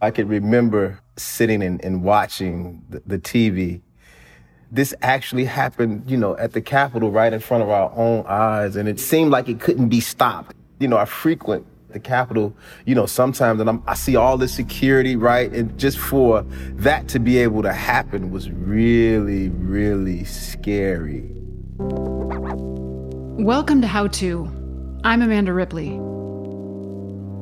I could remember sitting and, and watching the, the, TV. This actually happened, you know, at the Capitol right in front of our own eyes, and it seemed like it couldn't be stopped. You know, I frequent the Capitol, you know, sometimes, and I'm, I see all the security, right? And just for that to be able to happen was really, really scary. Welcome to How To. I'm Amanda Ripley.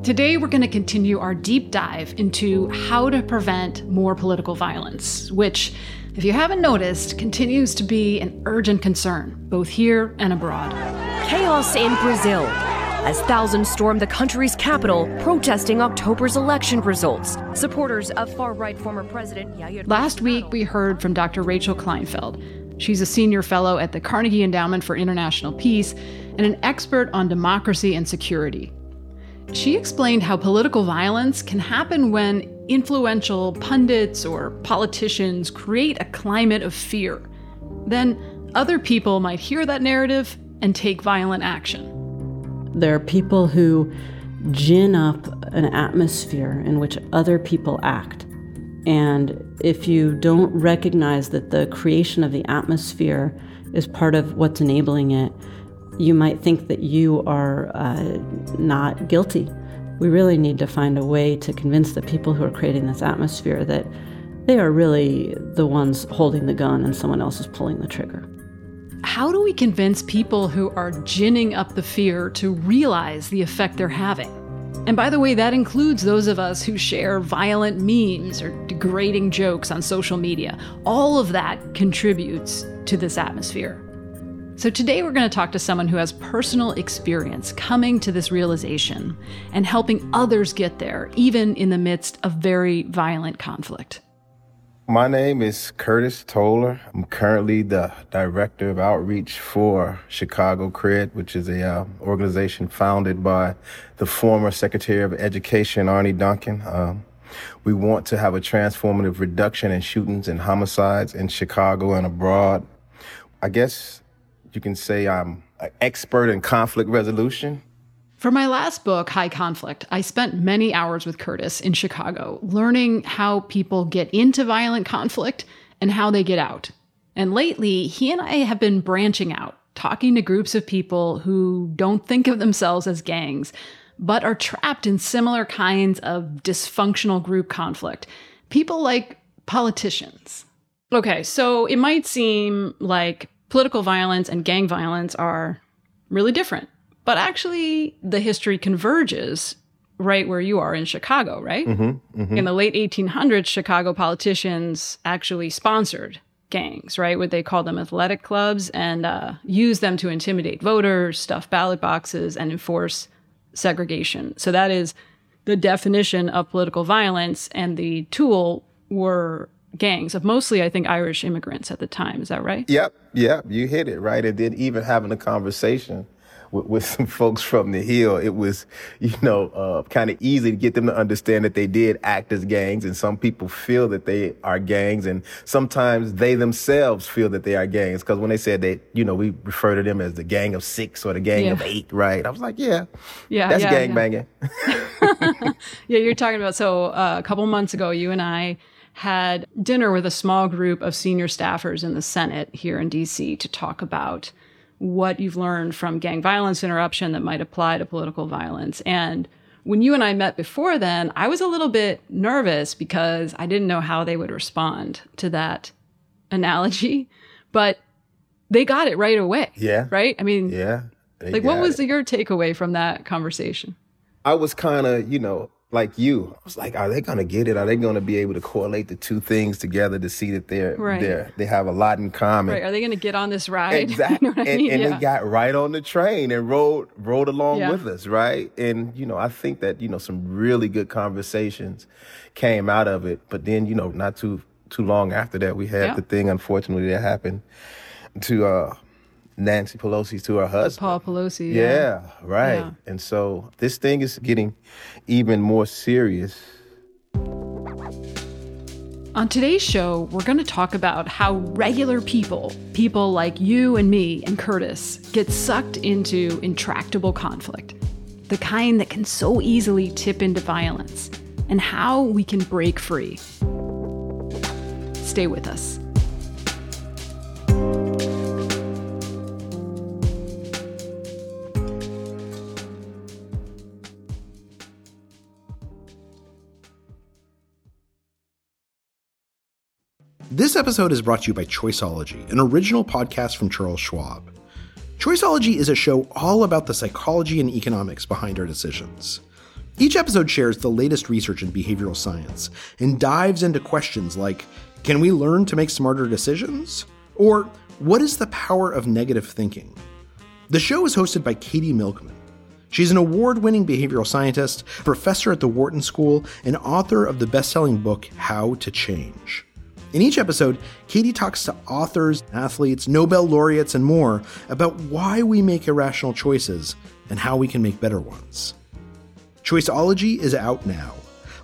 Today, we're going to continue our deep dive into how to prevent more political violence, which, if you haven't noticed, continues to be an urgent concern, both here and abroad. Chaos in Brazil as thousands storm the country's capital protesting October's election results. Supporters of far right former President Jair Last week, we heard from Dr. Rachel Kleinfeld. She's a senior fellow at the Carnegie Endowment for International Peace and an expert on democracy and security. She explained how political violence can happen when influential pundits or politicians create a climate of fear. Then other people might hear that narrative and take violent action. There are people who gin up an atmosphere in which other people act. And if you don't recognize that the creation of the atmosphere is part of what's enabling it, you might think that you are uh, not guilty. We really need to find a way to convince the people who are creating this atmosphere that they are really the ones holding the gun and someone else is pulling the trigger. How do we convince people who are ginning up the fear to realize the effect they're having? And by the way, that includes those of us who share violent memes or degrading jokes on social media. All of that contributes to this atmosphere. So, today we're going to talk to someone who has personal experience coming to this realization and helping others get there, even in the midst of very violent conflict. My name is Curtis Toler. I'm currently the director of outreach for Chicago Cred, which is a uh, organization founded by the former Secretary of Education, Arne Duncan. Um, we want to have a transformative reduction in shootings and homicides in Chicago and abroad. I guess you can say I'm an expert in conflict resolution. For my last book, High Conflict, I spent many hours with Curtis in Chicago learning how people get into violent conflict and how they get out. And lately, he and I have been branching out, talking to groups of people who don't think of themselves as gangs, but are trapped in similar kinds of dysfunctional group conflict. People like politicians. Okay, so it might seem like political violence and gang violence are really different. But actually, the history converges right where you are in Chicago, right? Mm-hmm, mm-hmm. In the late 1800s, Chicago politicians actually sponsored gangs, right? What they call them athletic clubs and uh, use them to intimidate voters, stuff ballot boxes, and enforce segregation. So that is the definition of political violence, and the tool were gangs of mostly, I think, Irish immigrants at the time. Is that right? Yep, yep, you hit it right. And then even having a conversation with, with some folks from the Hill, it was, you know, uh, kind of easy to get them to understand that they did act as gangs, and some people feel that they are gangs, and sometimes they themselves feel that they are gangs. Because when they said that, you know, we refer to them as the gang of six or the gang yeah. of eight, right? I was like, yeah, yeah, that's yeah, gang yeah. banging. yeah, you're talking about. So uh, a couple months ago, you and I had dinner with a small group of senior staffers in the Senate here in DC to talk about what you've learned from gang violence interruption that might apply to political violence. And when you and I met before then, I was a little bit nervous because I didn't know how they would respond to that analogy, but they got it right away. Yeah. Right? I mean, yeah. Like, what was it. your takeaway from that conversation? I was kind of, you know, like you. I was like, are they going to get it? Are they going to be able to correlate the two things together to see that they're Right. they're they have a lot in common? Right. Are they going to get on this ride? Exactly. You know what I and mean? and Yeah. they got right on the train and rode rode along Yeah. with us, right? And you know, I think that, you know, some really good conversations came out of it. But then, you know, not too too long after that we had Yeah. the thing unfortunately that happened to uh Nancy Pelosi to her husband. Paul Pelosi. Yeah, right. Yeah. And so this thing is getting even more serious. On today's show, we're going to talk about how regular people, people like you and me and Curtis, get sucked into intractable conflict, the kind that can so easily tip into violence, and how we can break free. Stay with us. This episode is brought to you by Choiceology, an original podcast from Charles Schwab. Choiceology is a show all about the psychology and economics behind our decisions. Each episode shares the latest research in behavioral science and dives into questions like Can we learn to make smarter decisions? Or What is the power of negative thinking? The show is hosted by Katie Milkman. She's an award winning behavioral scientist, professor at the Wharton School, and author of the best selling book, How to Change. In each episode, Katie talks to authors, athletes, Nobel laureates, and more about why we make irrational choices and how we can make better ones. Choiceology is out now.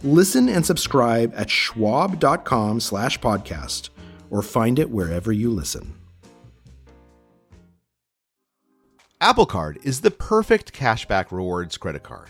Listen and subscribe at schwab.com slash podcast or find it wherever you listen. Apple Card is the perfect cashback rewards credit card.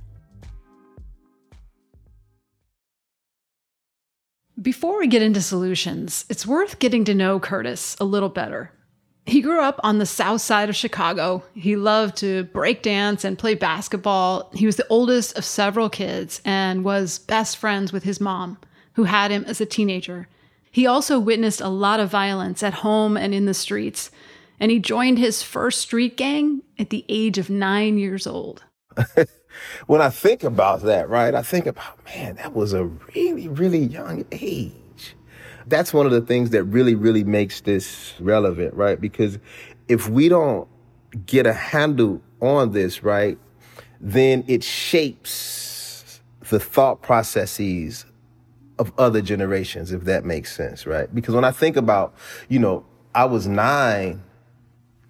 Before we get into solutions, it's worth getting to know Curtis a little better. He grew up on the south side of Chicago. He loved to break dance and play basketball. He was the oldest of several kids and was best friends with his mom, who had him as a teenager. He also witnessed a lot of violence at home and in the streets, and he joined his first street gang at the age of nine years old. When I think about that, right, I think about, man, that was a really, really young age. That's one of the things that really, really makes this relevant, right? Because if we don't get a handle on this, right, then it shapes the thought processes of other generations, if that makes sense, right? Because when I think about, you know, I was nine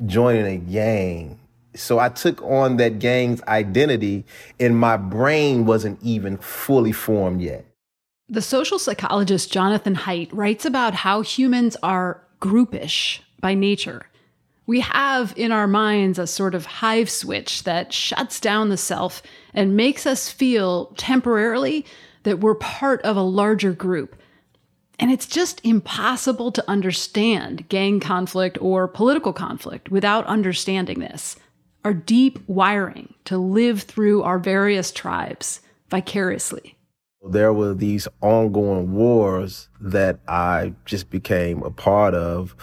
joining a gang. So I took on that gang's identity and my brain wasn't even fully formed yet. The social psychologist Jonathan Haidt writes about how humans are groupish by nature. We have in our minds a sort of hive switch that shuts down the self and makes us feel temporarily that we're part of a larger group. And it's just impossible to understand gang conflict or political conflict without understanding this. Our deep wiring to live through our various tribes vicariously. There were these ongoing wars that I just became a part of.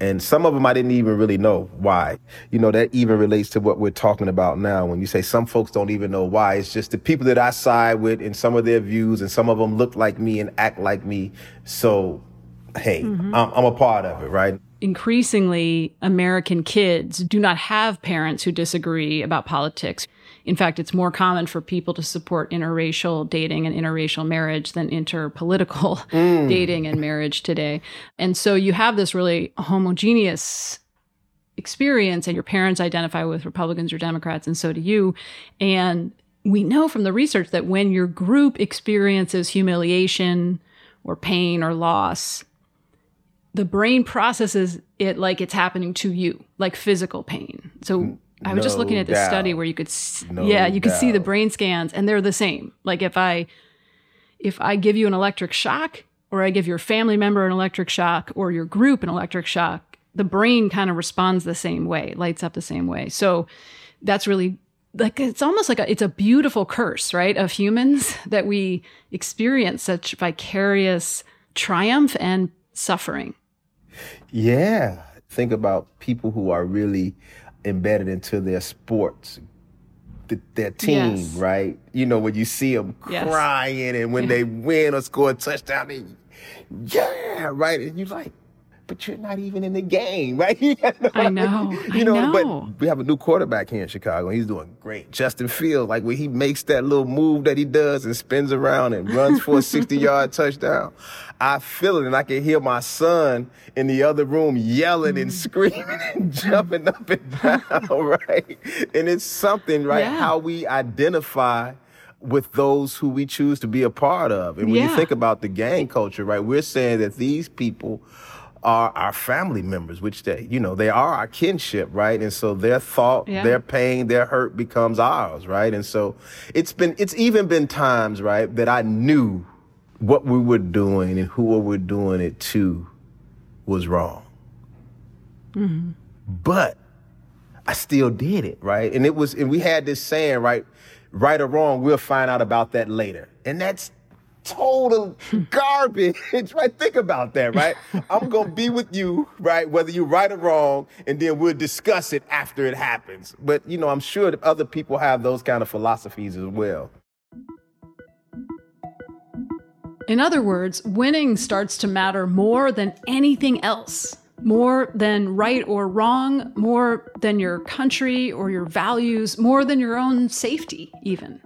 And some of them I didn't even really know why. You know, that even relates to what we're talking about now. When you say some folks don't even know why, it's just the people that I side with and some of their views, and some of them look like me and act like me. So, hey, mm-hmm. I'm, I'm a part of it, right? Increasingly American kids do not have parents who disagree about politics. In fact, it's more common for people to support interracial dating and interracial marriage than interpolitical mm. dating and marriage today. And so you have this really homogeneous experience, and your parents identify with Republicans or Democrats, and so do you. And we know from the research that when your group experiences humiliation or pain or loss, the brain processes it like it's happening to you, like physical pain. So I was just looking at this doubt. study where you could, s No yeah, you could see the brain scans, and they're the same. Like if I if I give you an electric shock, or I give your family member an electric shock, or your group an electric shock, the brain kind of responds the same way, lights up the same way. So that's really like it's almost like a, it's a beautiful curse, right, of humans that we experience such vicarious triumph and suffering. Yeah. Think about people who are really embedded into their sports, th- their team, Yes. right? You know, when you see them Yes. crying and when they win or score a touchdown, they, yeah, right? And you're like, but you're not even in the game, right? You know I know, You I know, know. but we have a new quarterback here in Chicago. He's doing great. Justin Fields, like when he makes that little move that he does and spins around and runs for a 60 yard touchdown, I feel it. And I can hear my son in the other room yelling and mm. screaming and jumping up and down, right? And it's something, right? Yeah. How we identify with those who we choose to be a part of. And when you think about the gang culture, right, we're saying that these people are our family members, which they, you know, they are our kinship, right? And so their thought, Yeah. their pain, their hurt becomes ours, right? And so it's been, it's even been times, right, that I knew what we were doing and who we were doing it to was wrong. Mm-hmm. But I still did it, right? And it was, and we had this saying, right? Right or wrong, we'll find out about that later. And that's total garbage, right? Think about that, right? I'm gonna be with you, right? Whether you're right or wrong, and then we'll discuss it after it happens. But, you know, I'm sure that other people have those kind of philosophies as well. In other words, winning starts to matter more than anything else. More than right or wrong, more than your country or your values, more than your own safety, even.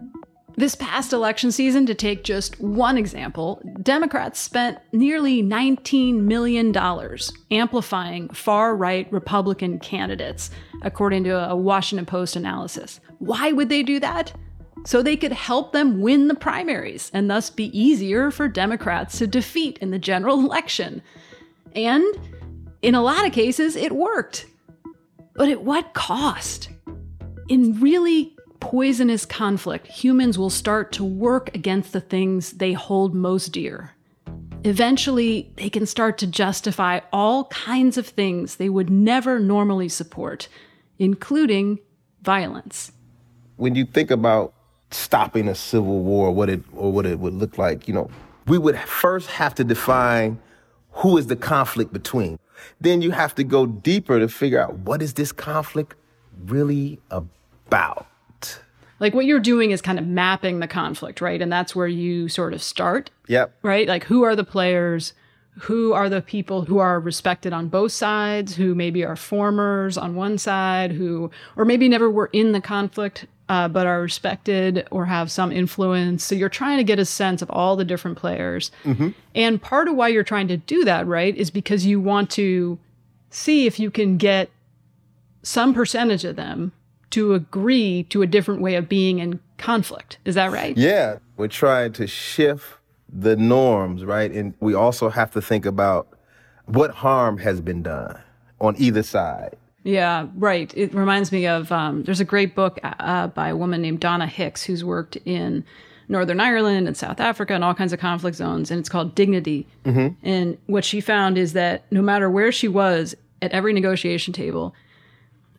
This past election season, to take just one example, Democrats spent nearly $19 million amplifying far right Republican candidates, according to a Washington Post analysis. Why would they do that? so they could help them win the primaries and thus be easier for Democrats to defeat in the general election. And in a lot of cases, it worked. But at what cost? In really poisonous conflict, humans will start to work against the things they hold most dear. Eventually, they can start to justify all kinds of things they would never normally support, including violence. when you think about stopping a civil war, what it or what it would look like, you know, we would first have to define who is the conflict between. Then you have to go deeper to figure out what is this conflict really about. Like what you're doing is kind of mapping the conflict, right? And that's where you sort of start, Yep. right? Like who are the players? Who are the people who are respected on both sides, who maybe are formers on one side, who, or maybe never were in the conflict, uh, but are respected or have some influence. So you're trying to get a sense of all the different players. And part of why you're trying to do that, right, is because you want to see if you can get some percentage of them to agree to a different way of being in conflict. Is that right? Yeah. We're trying to shift the norms, right? And we also have to think about what harm has been done on either side. Yeah, right. It reminds me of um, there's a great book uh, by a woman named Donna Hicks who's worked in Northern Ireland and South Africa and all kinds of conflict zones, and it's called Dignity. And what she found is that no matter where she was at every negotiation table,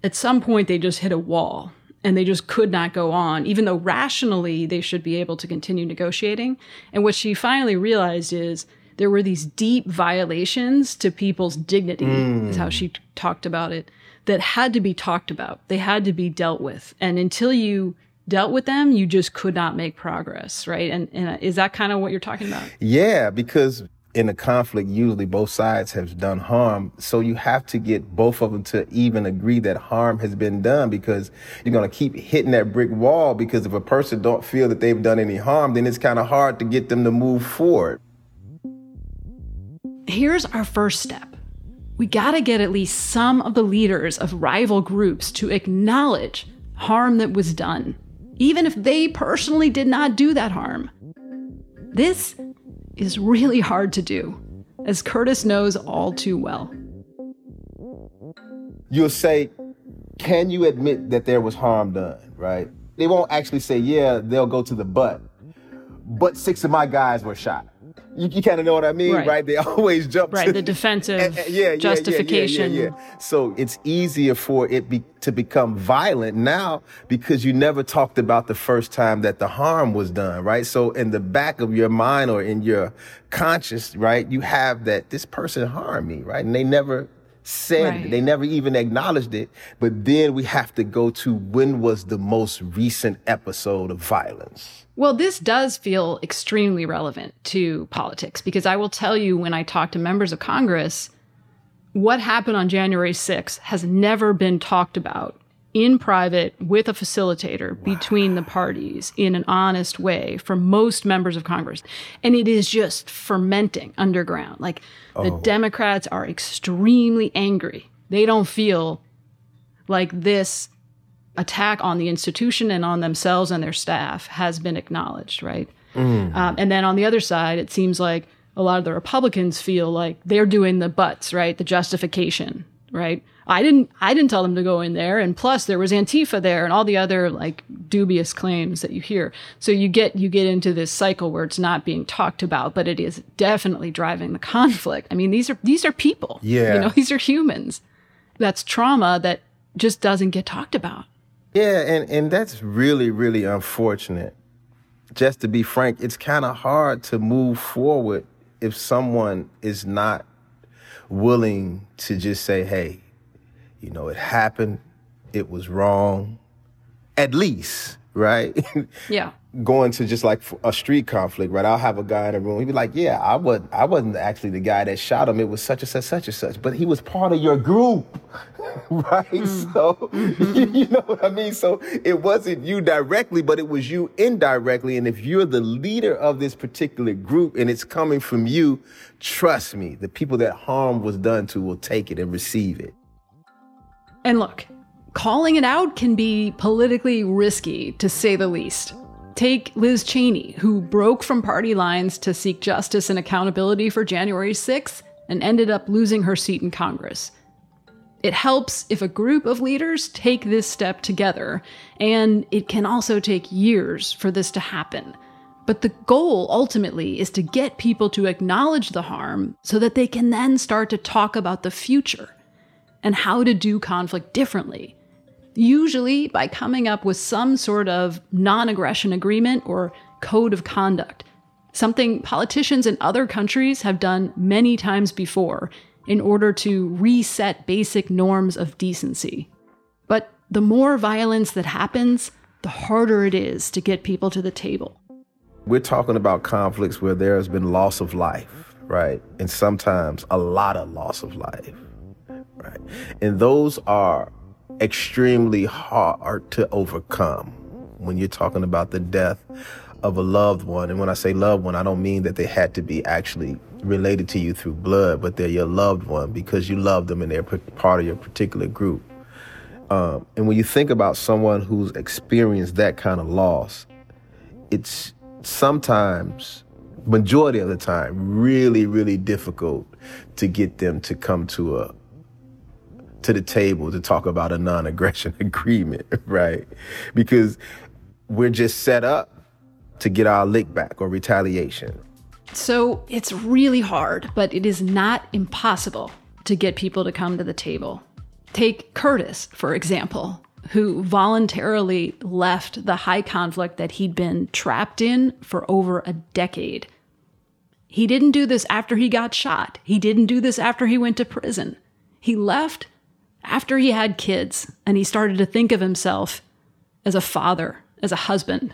at some point they just hit a wall and they just could not go on, even though rationally they should be able to continue negotiating. And what she finally realized is there were these deep violations to people's dignity, hmm. is how she t- talked about it, that had to be talked about. They had to be dealt with. And until you dealt with them, you just could not make progress, right? And, and uh, is that kind of what you're talking about? Yeah, because in a conflict, usually both sides have done harm. So you have to get both of them to even agree that harm has been done because you're going to keep hitting that brick wall because if a person don't feel that they've done any harm, then it's kind of hard to get them to move forward. Here's our first step. We got to get at least some of the leaders of rival groups to acknowledge harm that was done, even if they personally did not do that harm. This is really hard to do, as Curtis knows all too well. You'll say, can you admit that there was harm done, right? They won't actually say, yeah, they'll go to the butt. but six of my guys were shot. You, you kind of know what I mean, right. right? They always jump right to the defensive and, and, yeah, justification. Yeah, yeah, so it's easier for it be, to become violent now because you never talked about the first time that the harm was done, right? So in the back of your mind or in your conscious, right, you have that this person harmed me, right? And they never said right. They never even acknowledged it. But then we have to go to when was the most recent episode of violence? Well, this does feel extremely relevant to politics because I will tell you when I talk to members of Congress, what happened on January 6th has never been talked about in private with a facilitator wow. between the parties in an honest way for most members of Congress. And it is just fermenting underground. Like oh. the Democrats are extremely angry. They don't feel like this attack on the institution and on themselves and their staff has been acknowledged, right? Mm. Um, and then on the other side, it seems like a lot of the Republicans feel like they're doing the butts, right? The justification, right? I didn't I didn't tell them to go in there and plus there was Antifa there and all the other like dubious claims that you hear. So you get you get into this cycle where it's not being talked about, but it is definitely driving the conflict. I mean, these are these are people. Yeah. You know, these are humans. That's trauma that just doesn't get talked about. Yeah, and, and that's really, really unfortunate. Just to be frank, it's kind of hard to move forward if someone is not willing to just say, hey, you know, it happened, it was wrong, at least, right? Yeah. Going to just like a street conflict, right? I'll have a guy in a room. He'd be like, "Yeah, I wasn't. I wasn't actually the guy that shot him. It was such and such, such and such. But he was part of your group, right? Mm. So mm-hmm. you know what I mean. So it wasn't you directly, but it was you indirectly. And if you're the leader of this particular group and it's coming from you, trust me, the people that harm was done to will take it and receive it. And look, calling it out can be politically risky, to say the least. Take Liz Cheney, who broke from party lines to seek justice and accountability for January 6th and ended up losing her seat in Congress. It helps if a group of leaders take this step together, and it can also take years for this to happen. But the goal ultimately is to get people to acknowledge the harm so that they can then start to talk about the future and how to do conflict differently. Usually by coming up with some sort of non aggression agreement or code of conduct, something politicians in other countries have done many times before in order to reset basic norms of decency. But the more violence that happens, the harder it is to get people to the table. We're talking about conflicts where there has been loss of life, right? And sometimes a lot of loss of life right? And those are extremely hard to overcome when you're talking about the death of a loved one. And when I say loved one, I don't mean that they had to be actually related to you through blood, but they're your loved one because you love them and they're part of your particular group. Um, and when you think about someone who's experienced that kind of loss, it's sometimes, majority of the time, really, really difficult to get them to come to a, to the table to talk about a non aggression agreement, right? Because we're just set up to get our lick back or retaliation. So it's really hard, but it is not impossible to get people to come to the table. Take Curtis, for example, who voluntarily left the high conflict that he'd been trapped in for over a decade. He didn't do this after he got shot. He didn't do this after he went to prison. He left after he had kids and he started to think of himself as a father, as a husband,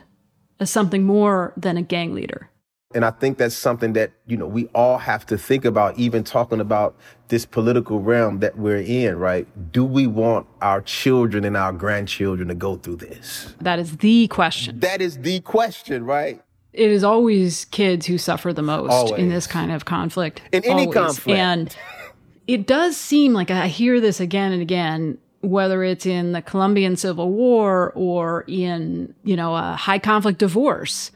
as something more than a gang leader. And I think that's something that, you know, we all have to think about, even talking about this political realm that we're in, right? Do we want our children and our grandchildren to go through this? That is the question. That is the question, right? It is always kids who suffer the most always. in this kind of conflict. In any always. conflict. And it does seem like I hear this again and again, whether it's in the Colombian Civil War or in, you know, a high conflict divorce,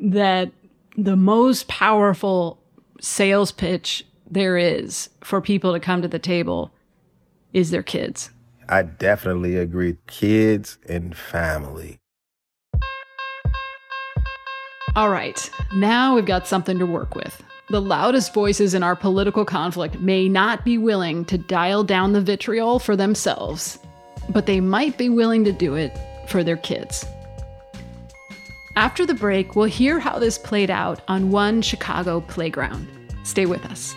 that the most powerful sales pitch there is for people to come to the table is their kids. I definitely agree. Kids and family. All right, now we've got something to work with. The loudest voices in our political conflict may not be willing to dial down the vitriol for themselves, but they might be willing to do it for their kids. After the break, we'll hear how this played out on one Chicago playground. Stay with us.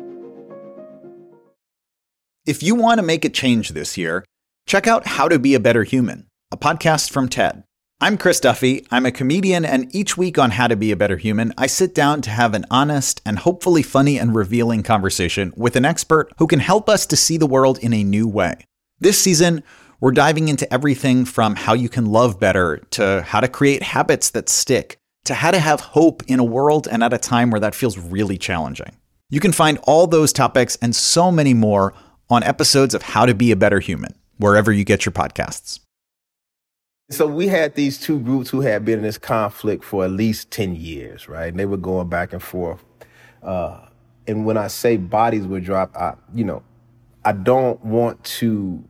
If you want to make a change this year, check out How to Be a Better Human, a podcast from TED. I'm Chris Duffy. I'm a comedian, and each week on How to Be a Better Human, I sit down to have an honest and hopefully funny and revealing conversation with an expert who can help us to see the world in a new way. This season, we're diving into everything from how you can love better to how to create habits that stick to how to have hope in a world and at a time where that feels really challenging. You can find all those topics and so many more on episodes of How to Be a Better Human, wherever you get your podcasts. So we had these two groups who had been in this conflict for at least 10 years, right? And they were going back and forth. Uh, and when I say bodies were dropped, I, you know, I don't want to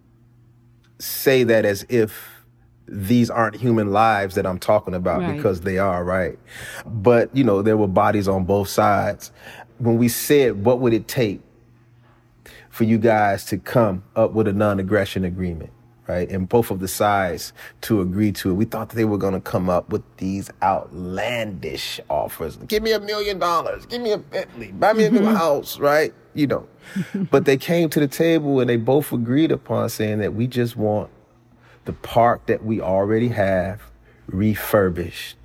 say that as if these aren't human lives that I'm talking about Right. because they are, right? But, you know, there were bodies on both sides. When we said, what would it take for you guys to come up with a non-aggression agreement, right? And both of the sides to agree to it. We thought that they were going to come up with these outlandish offers. Give me a million dollars. Give me a Bentley. Buy me a new mm-hmm. house, right? You know. but they came to the table and they both agreed upon saying that we just want the park that we already have refurbished,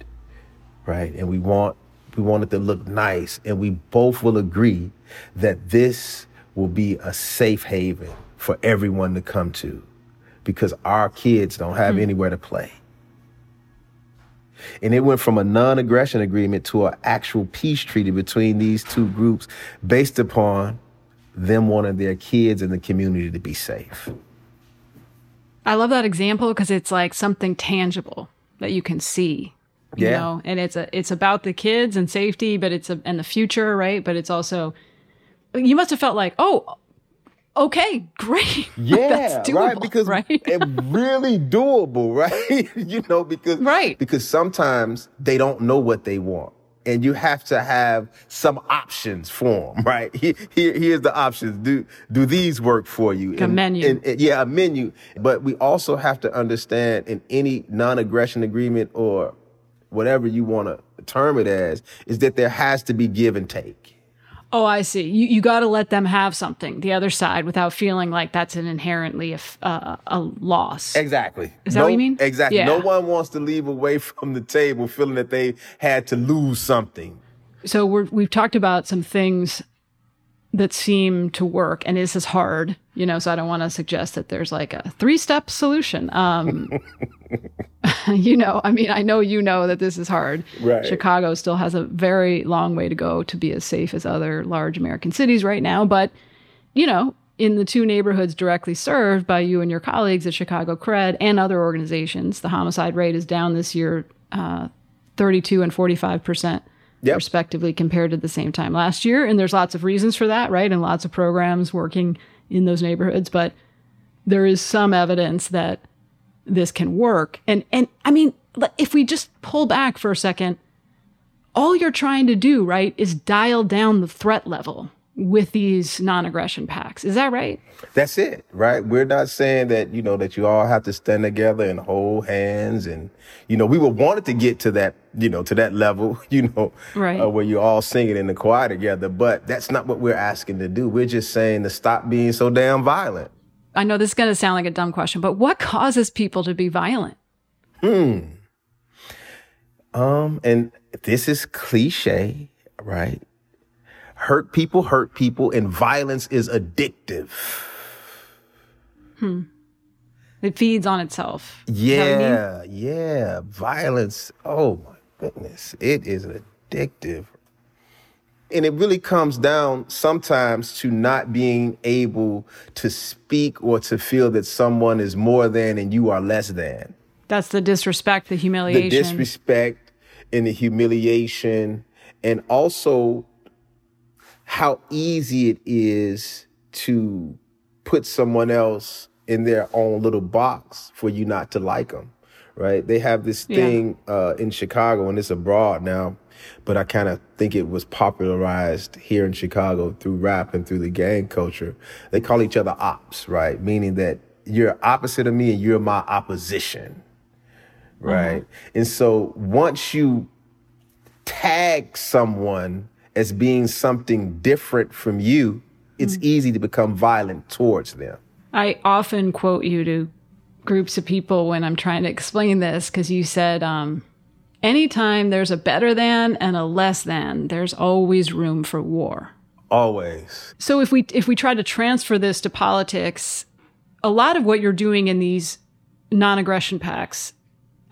right? And we want we want it to look nice, and we both will agree that this will be a safe haven for everyone to come to, because our kids don't have mm-hmm. anywhere to play. And it went from a non-aggression agreement to an actual peace treaty between these two groups, based upon them wanting their kids and the community to be safe. I love that example because it's like something tangible that you can see. You Yeah. know, and it's a it's about the kids and safety, but it's a and the future, right? But it's also you must have felt like, oh, okay, great. Yeah, That's doable, right. Because right? it really doable, right? you know, because Right. Because sometimes they don't know what they want, and you have to have some options for them, right? Here, here here's the options. Do do these work for you? Like a menu. and- and- yeah, a menu. But we also have to understand in any non-aggression agreement or whatever you want to term it as, is that there has to be give and take. Oh, I see. You you got to let them have something, the other side, without feeling like that's an inherently a, uh, a loss. Exactly. Is that what you mean? Exactly. Yeah. No one wants to leave away from the table feeling that they had to lose something. so we're, we've talked about some things that seem to work and this is hard you know so i don't want to suggest that there's like a three step solution. Um you know i mean i know you know that this is hard. Right. chicago still has a very long way to go to be as safe as other large american cities right now but you know in the two neighborhoods directly served by you and your colleagues at chicago cred and other organizations the homicide rate is down this year uh, 32 and 45 percent Yep. respectively compared to the same time last year. And there's lots of reasons for that, right? And lots of programs working in those neighborhoods. But there is some evidence that this can work. And and I mean, if we just pull back for a second, all you're trying to do, right, is dial down the threat level. With these non-aggression pacts. Is that right? That's it, right? We're not saying that, you know, that you all have to stand together and hold hands and, you know, we would want it to get to that, you know, to that level, you know, right. uh, where you're all singing in the choir together, but that's not what we're asking to do. We're just saying to stop being so damn violent. I know this is going to sound like a dumb question, but what causes people to be violent? Hmm. Um, and this is cliche, right? Hurt people hurt people, and violence is addictive. Hmm. It feeds on itself. Yeah, yeah. Violence. Oh my goodness. It is addictive. And it really comes down sometimes to not being able to speak or to feel that someone is more than and you are less than. That's the disrespect, the humiliation. The disrespect and the humiliation, and also how easy it is to put someone else in their own little box for you not to like them, right? They have this thing yeah. uh, in Chicago, and it's abroad now, but I kind of think it was popularized here in Chicago through rap and through the gang culture. They call each other ops, right? Meaning that you're opposite of me and you're my opposition, right? Mm-hmm. And so once you tag someone as being something different from you, it's mm. easy to become violent towards them. I often quote you to groups of people when I'm trying to explain this because you said, um, anytime there's a better than and a less than, there's always room for war. Always. So if we if we try to transfer this to politics, a lot of what you're doing in these non-aggression pacts,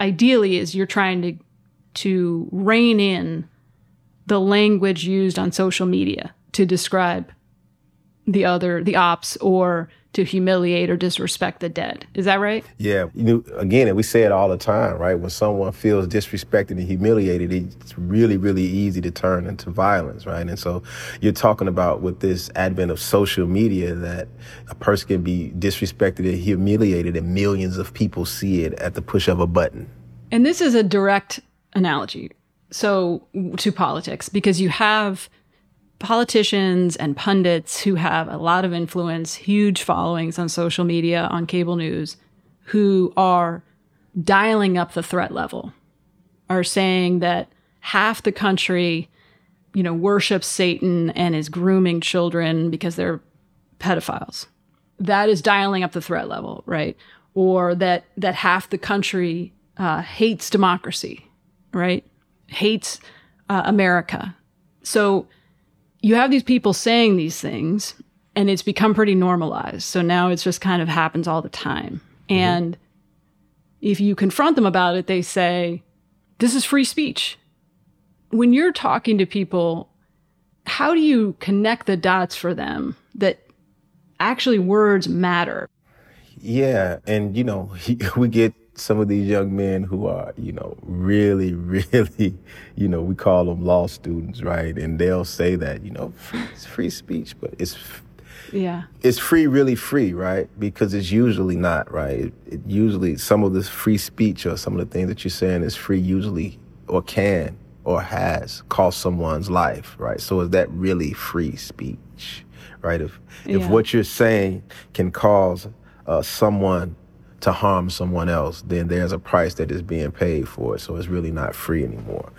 ideally, is you're trying to to rein in the language used on social media to describe the other, the ops, or to humiliate or disrespect the dead. Is that right? Yeah. You know, again, we say it all the time, right? When someone feels disrespected and humiliated, it's really, really easy to turn into violence, right? And so you're talking about with this advent of social media that a person can be disrespected and humiliated and millions of people see it at the push of a button. And this is a direct analogy. So to politics, because you have politicians and pundits who have a lot of influence, huge followings on social media, on cable news, who are dialing up the threat level, are saying that half the country, you know, worships Satan and is grooming children because they're pedophiles. That is dialing up the threat level, right? Or that that half the country uh, hates democracy, right? Hates uh, America. So you have these people saying these things and it's become pretty normalized. So now it's just kind of happens all the time. Mm-hmm. And if you confront them about it, they say, this is free speech. When you're talking to people, how do you connect the dots for them that actually words matter? Yeah. And, you know, we get some of these young men who are, you know, really, really, you know, we call them law students, right? And they'll say that, you know, free, it's free speech, but it's yeah, it's free, really free, right? Because it's usually not, right? It, it usually some of this free speech or some of the things that you're saying is free, usually or can or has cost someone's life, right? So is that really free speech, right? If yeah. if what you're saying can cause uh, someone to harm someone else, then there's a price that is being paid for it. So it's really not free anymore.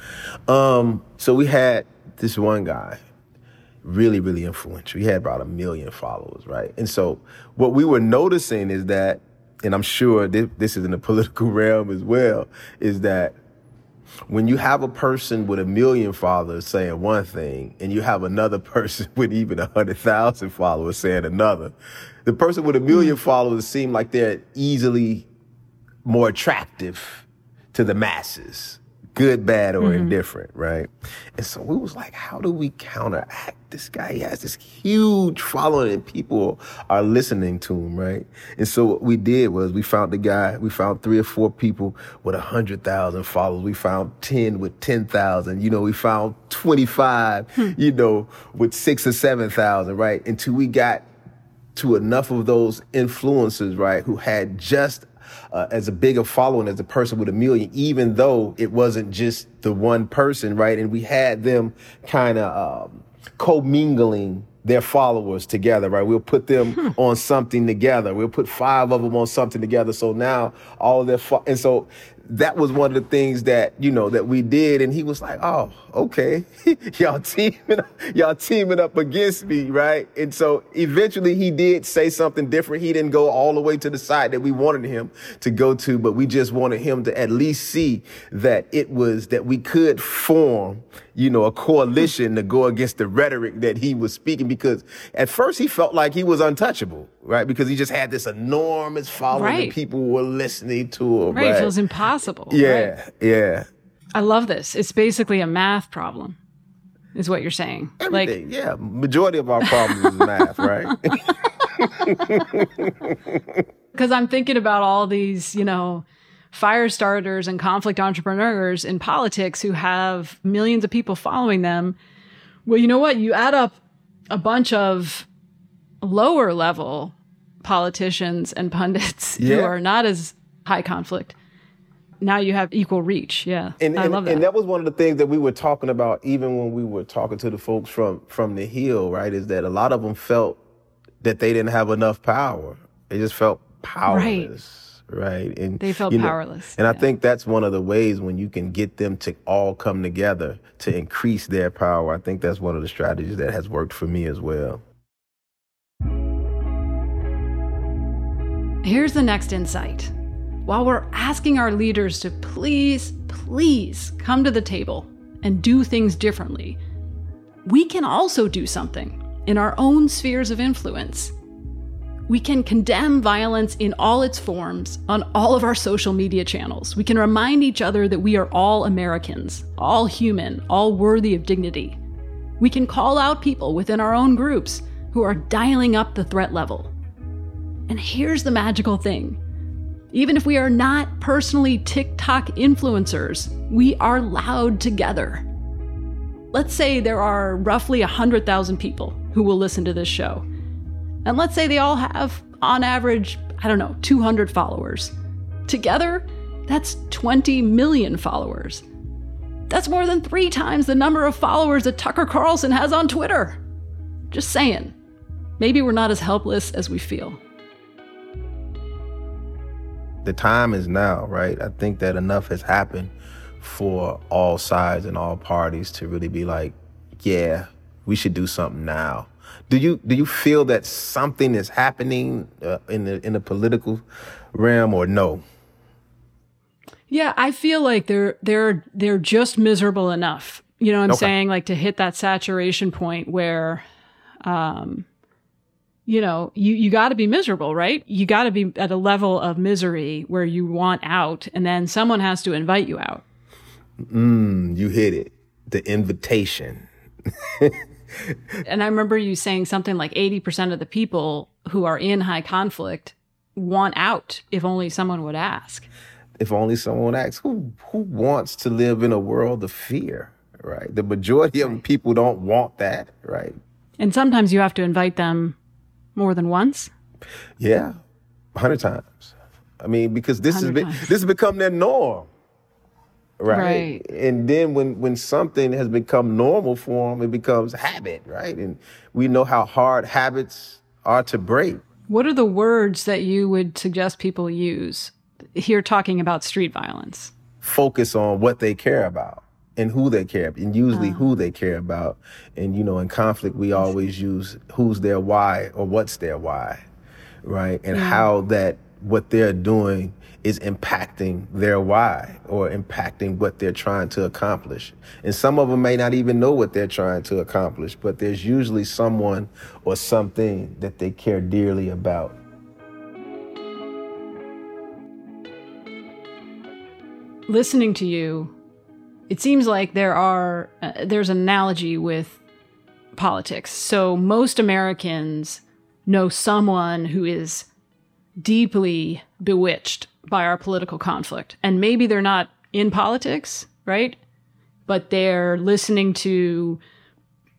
Um, so we had this one guy, really, really influential. He had about a million followers, right? And so what we were noticing is that, and I'm sure this, this is in the political realm as well, is that when you have a person with a million followers saying one thing and you have another person with even a hundred thousand followers saying another, the person with a million mm. followers seem like they're easily more attractive to the masses good, bad, or mm-hmm. indifferent, right? And so we was like, how do we counteract this guy? He has this huge following and people are listening to him, right? And so what we did was we found the guy, we found three or four people with a hundred thousand followers. We found 10 with 10,000. You know, we found 25, hmm. you know, with six or 7,000, right? Until we got to enough of those influencers, right, who had just uh, as a bigger following as a person with a million, even though it wasn't just the one person, right? And we had them kind of um, commingling their followers together, right? We'll put them Hmm. on something together. We'll put five of them on something together. So now all of their fo- and so that was one of the things that you know that we did, and he was like, "Oh, okay, y'all teaming, y'all teaming up against me, right?" And so eventually he did say something different. He didn't go all the way to the side that we wanted him to go to, but we just wanted him to at least see that it was that we could form, you know, a coalition to go against the rhetoric that he was speaking. Because at first he felt like he was untouchable, right? Because he just had this enormous following, Right. and people were listening to him, Right. right? It feels impossible. Yeah, right? yeah. I love this. It's basically a math problem, is what you're saying. Like, yeah. Majority of our problems is math, right? because I'm thinking about all these, you know, fire starters and conflict entrepreneurs in politics who have millions of people following them. Well, you know what? You add up a bunch of lower level politicians and pundits who are not as high conflict. Now you have equal reach. Yeah. And, I and, love that. and that was one of the things that we were talking about, even when we were talking to the folks from from the Hill, right? Is that a lot of them felt that they didn't have enough power. They just felt powerless, right? And They felt you know, powerless, And I think that's one of the ways when you can get them to all come together to increase their power. I think that's one of the strategies that has worked for me as well. Here's the next insight. While we're asking our leaders to please, please come to the table and do things differently, we can also do something in our own spheres of influence. We can condemn violence in all its forms on all of our social media channels. We can remind each other that we are all Americans, all human, all worthy of dignity. We can call out people within our own groups who are dialing up the threat level. And here's the magical thing even if we are not personally TikTok influencers, we are loud together. Let's say there are roughly 100,000 people who will listen to this show. And let's say they all have, on average, I don't know, 200 followers. Together, that's 20 million followers. That's more than three times the number of followers that Tucker Carlson has on Twitter. Just saying. Maybe we're not as helpless as we feel. The time is now, right? I think that enough has happened for all sides and all parties to really be like, yeah, we should do something now. Do you do you feel that something is happening uh, in the in the political realm or no? Yeah, I feel like they're they're they're just miserable enough. You know what I'm Okay. saying? Like to hit that saturation point where um you know, you you got to be miserable, right? You got to be at a level of misery where you want out and then someone has to invite you out. Mm, you hit it. The invitation. And I remember you saying something like 80% of the people who are in high conflict want out if only someone would ask. If only someone asks, who who wants to live in a world of fear, right? The majority of people don't want that, right? And sometimes you have to invite them more than once. Yeah, a hundred times. I mean, because this has been this has become their norm, right? Right. And then when when something has become normal for them, it becomes habit, right? And we know how hard habits are to break. What are the words that you would suggest people use here talking about street violence? Focus on what they care about and who they care, and usually who uh-huh. they care about. And you know, in conflict, we always use who's their why or what's their why, right? And how that what they're doing is impacting their why or impacting what they're trying to accomplish. And some of them may not even know what they're trying to accomplish, but there's usually someone or something that they care dearly about. Listening to you, it seems like there are uh, there's an analogy with politics. So most Americans know someone who is deeply bewitched by our political conflict. And maybe they're not in politics, right? But they're listening to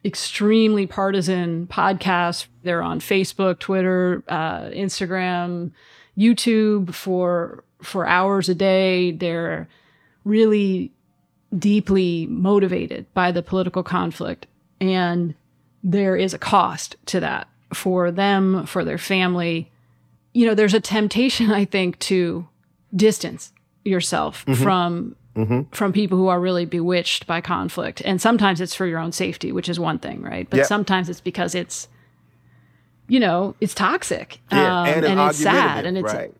extremely partisan podcasts. They're on Facebook, Twitter, uh, Instagram, YouTube for for hours a day. They're really deeply motivated by the political conflict, and there is a cost to that for them, for their family. You know, there's a temptation, I think, to distance yourself mm-hmm. from mm-hmm. from people who are really bewitched by conflict. And sometimes it's for your own safety, which is one thing, right? But sometimes it's because it's you know, it's toxic. Yeah, um, and, and it's sad and it's right.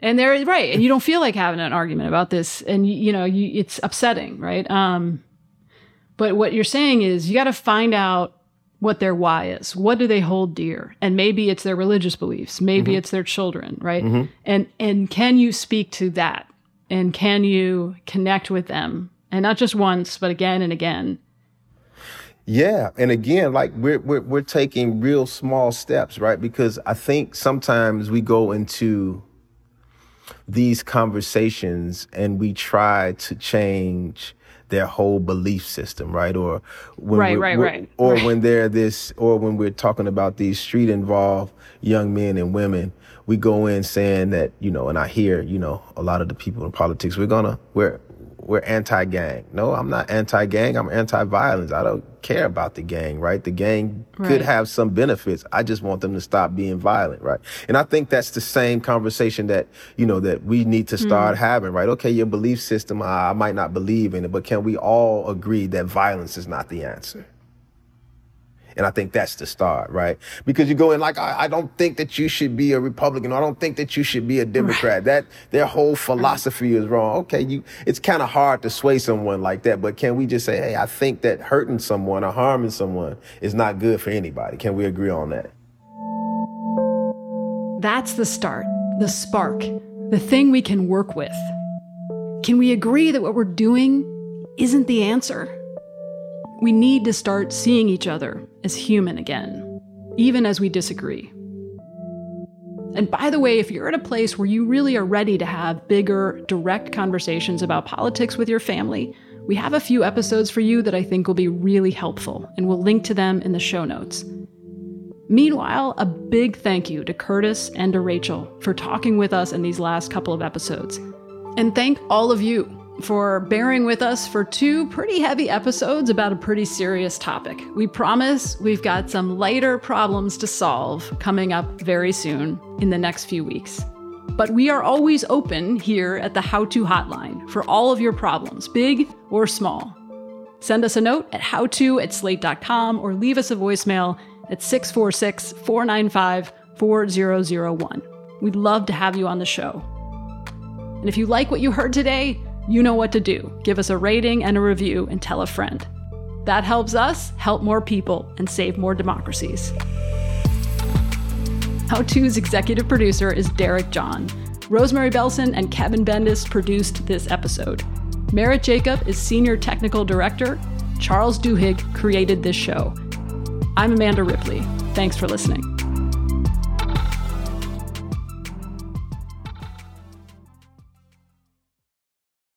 And they're right. And you don't feel like having an argument about this. And you, you know, you, it's upsetting, right? Um, but what you're saying is you got to find out what their why is. What do they hold dear? And maybe it's their religious beliefs. Maybe mm-hmm. it's their children, right? Mm-hmm. And and can you speak to that? And can you connect with them? And not just once, but again and again. Yeah, and again, like we're, we're we're taking real small steps, right? Because I think sometimes we go into these conversations and we try to change their whole belief system, right? Or when right, right, right. Or right. when they're this, or when we're talking about these street involved young men and women, we go in saying that you know, and I hear you know a lot of the people in politics, we're gonna we're we're anti-gang. No, I'm not anti-gang. I'm anti-violence. I don't care about the gang, right? The gang right. could have some benefits. I just want them to stop being violent, right? And I think that's the same conversation that, you know, that we need to start mm. having, right? Okay, your belief system, I might not believe in it, but can we all agree that violence is not the answer? And I think that's the start, right? Because you go in like, I, I, don't think that you should be a Republican. I don't think that you should be a Democrat. Right. That their whole philosophy is wrong. Okay, you it's kind of hard to sway someone like that, but can we just say, hey, I think that hurting someone or harming someone is not good for anybody? Can we agree on that? That's the start, the spark, the thing we can work with. Can we agree that what we're doing isn't the answer? We need to start seeing each other as human again, even as we disagree. And by the way, if you're at a place where you really are ready to have bigger, direct conversations about politics with your family, we have a few episodes for you that I think will be really helpful, and we'll link to them in the show notes. Meanwhile, a big thank you to Curtis and to Rachel for talking with us in these last couple of episodes. And thank all of you for bearing with us for two pretty heavy episodes about a pretty serious topic. We promise we've got some lighter problems to solve coming up very soon in the next few weeks. But we are always open here at the How To Hotline for all of your problems, big or small. Send us a note at howto at slate.com or leave us a voicemail at 646 495 4001. We'd love to have you on the show. And if you like what you heard today, you know what to do. Give us a rating and a review and tell a friend. That helps us help more people and save more democracies. How To's executive producer is Derek John. Rosemary Belson and Kevin Bendis produced this episode. Merritt Jacob is senior technical director. Charles Duhigg created this show. I'm Amanda Ripley. Thanks for listening.